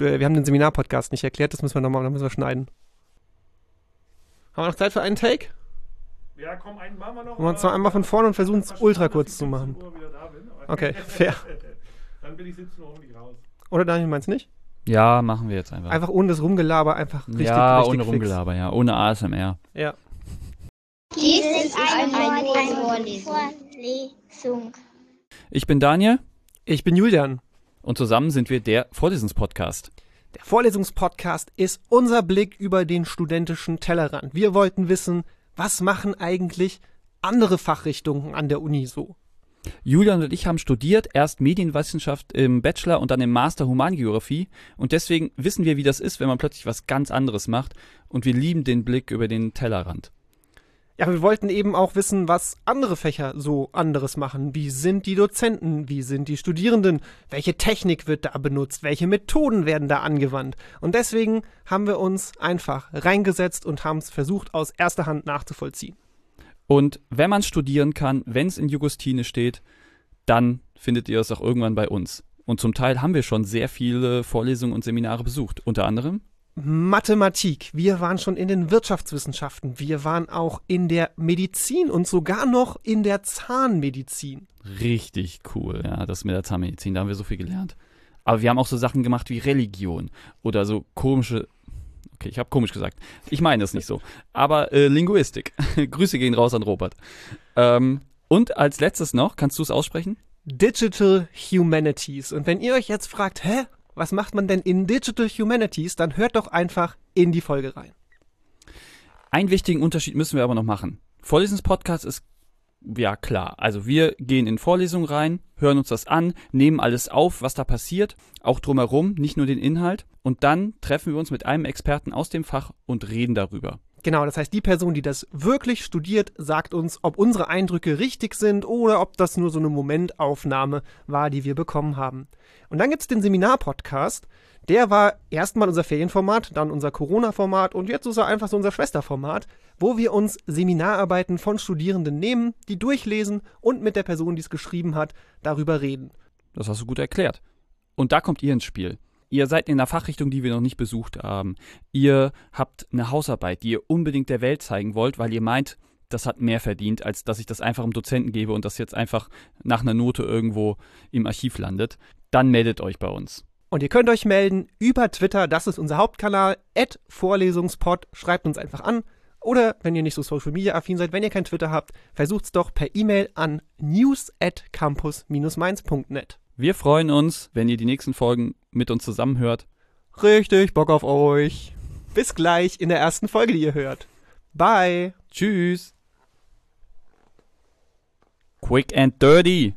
äh, wir haben den Seminarpodcast nicht erklärt, das müssen wir nochmal, da müssen wir schneiden. Haben wir noch Zeit für einen Take? Ja, komm, einen machen wir noch. Machen wir uns noch einmal von vorne und versuchen es ultra kurz zu machen. Okay, fair. Dann bin ich 17 Uhr nicht raus. Oder Daniel, meinst nicht? Ja, machen wir jetzt einfach. Einfach ohne das Rumgelaber, einfach richtig, ja, richtig ohne fix. Rumgelaber, ja. Ohne ASMR. Ja. Dies ist eine, eine Vorlesung. Ich bin Daniel Ich bin Julian. Und zusammen sind wir der Vorlesungspodcast. Der Vorlesungspodcast ist unser Blick über den studentischen Tellerrand. Wir wollten wissen, was machen eigentlich andere Fachrichtungen an der Uni so? Julian und ich haben studiert, erst Medienwissenschaft im Bachelor und dann im Master Humangeografie. Und deswegen wissen wir, wie das ist, wenn man plötzlich was ganz anderes macht. Und wir lieben den Blick über den Tellerrand. Ja, wir wollten eben auch wissen, was andere Fächer so anderes machen. Wie sind die Dozenten? Wie sind die Studierenden? Welche Technik wird da benutzt? Welche Methoden werden da angewandt? Und deswegen haben wir uns einfach reingesetzt und haben es versucht, aus erster Hand nachzuvollziehen. Und wenn man studieren kann, wenn es in Jugostine steht, dann findet ihr es auch irgendwann bei uns. Und zum Teil haben wir schon sehr viele Vorlesungen und Seminare besucht. Unter anderem Mathematik, wir waren schon in den Wirtschaftswissenschaften, wir waren auch in der Medizin und sogar noch in der Zahnmedizin. richtig cool, ja, das mit der Zahnmedizin, da haben wir so viel gelernt. Aber wir haben auch so Sachen gemacht wie Religion oder so komische. Okay, ich habe komisch gesagt. Ich meine es nicht so. Aber äh, Linguistik. Grüße gehen raus an Robert. Ähm, und als letztes noch, kannst du es aussprechen? Digital Humanities. Und wenn ihr euch jetzt fragt, hä, was macht man denn in Digital Humanities, dann hört doch einfach in die Folge rein. Einen wichtigen Unterschied müssen wir aber noch machen. Vorlesungspodcast ist ja klar. Also wir gehen in Vorlesungen rein, hören uns das an, nehmen alles auf, was da passiert, auch drumherum, nicht nur den Inhalt. Und dann treffen wir uns mit einem Experten aus dem Fach und reden darüber. Genau, das heißt, die Person, die das wirklich studiert, sagt uns, ob unsere Eindrücke richtig sind oder ob das nur so eine Momentaufnahme war, die wir bekommen haben. Und dann gibt's den Seminar-Podcast. Der war erstmal unser Ferienformat, dann unser Corona-Format und jetzt ist er einfach so unser Schwesterformat, wo wir uns Seminararbeiten von Studierenden nehmen, die durchlesen und mit der Person, die es geschrieben hat, darüber reden. Das hast du gut erklärt. Und da kommt ihr ins Spiel. Ihr seid in einer Fachrichtung, die wir noch nicht besucht haben. Ihr habt eine Hausarbeit, die ihr unbedingt der Welt zeigen wollt, weil ihr meint, das hat mehr verdient, als dass ich das einfach im Dozenten gebe und das jetzt einfach nach einer Note irgendwo im Archiv landet. Dann meldet euch bei uns. Und ihr könnt euch melden über Twitter, das ist unser Hauptkanal, Vorlesungspod, schreibt uns einfach an. Oder wenn ihr nicht so Social Media affin seid, wenn ihr kein Twitter habt, versucht's doch per E-Mail an news at campus-mainz.net. Wir freuen uns, wenn ihr die nächsten Folgen mit uns zusammenhört. Richtig Bock auf euch. Bis gleich in der ersten Folge, die ihr hört. Bye. Tschüss. Quick and dirty.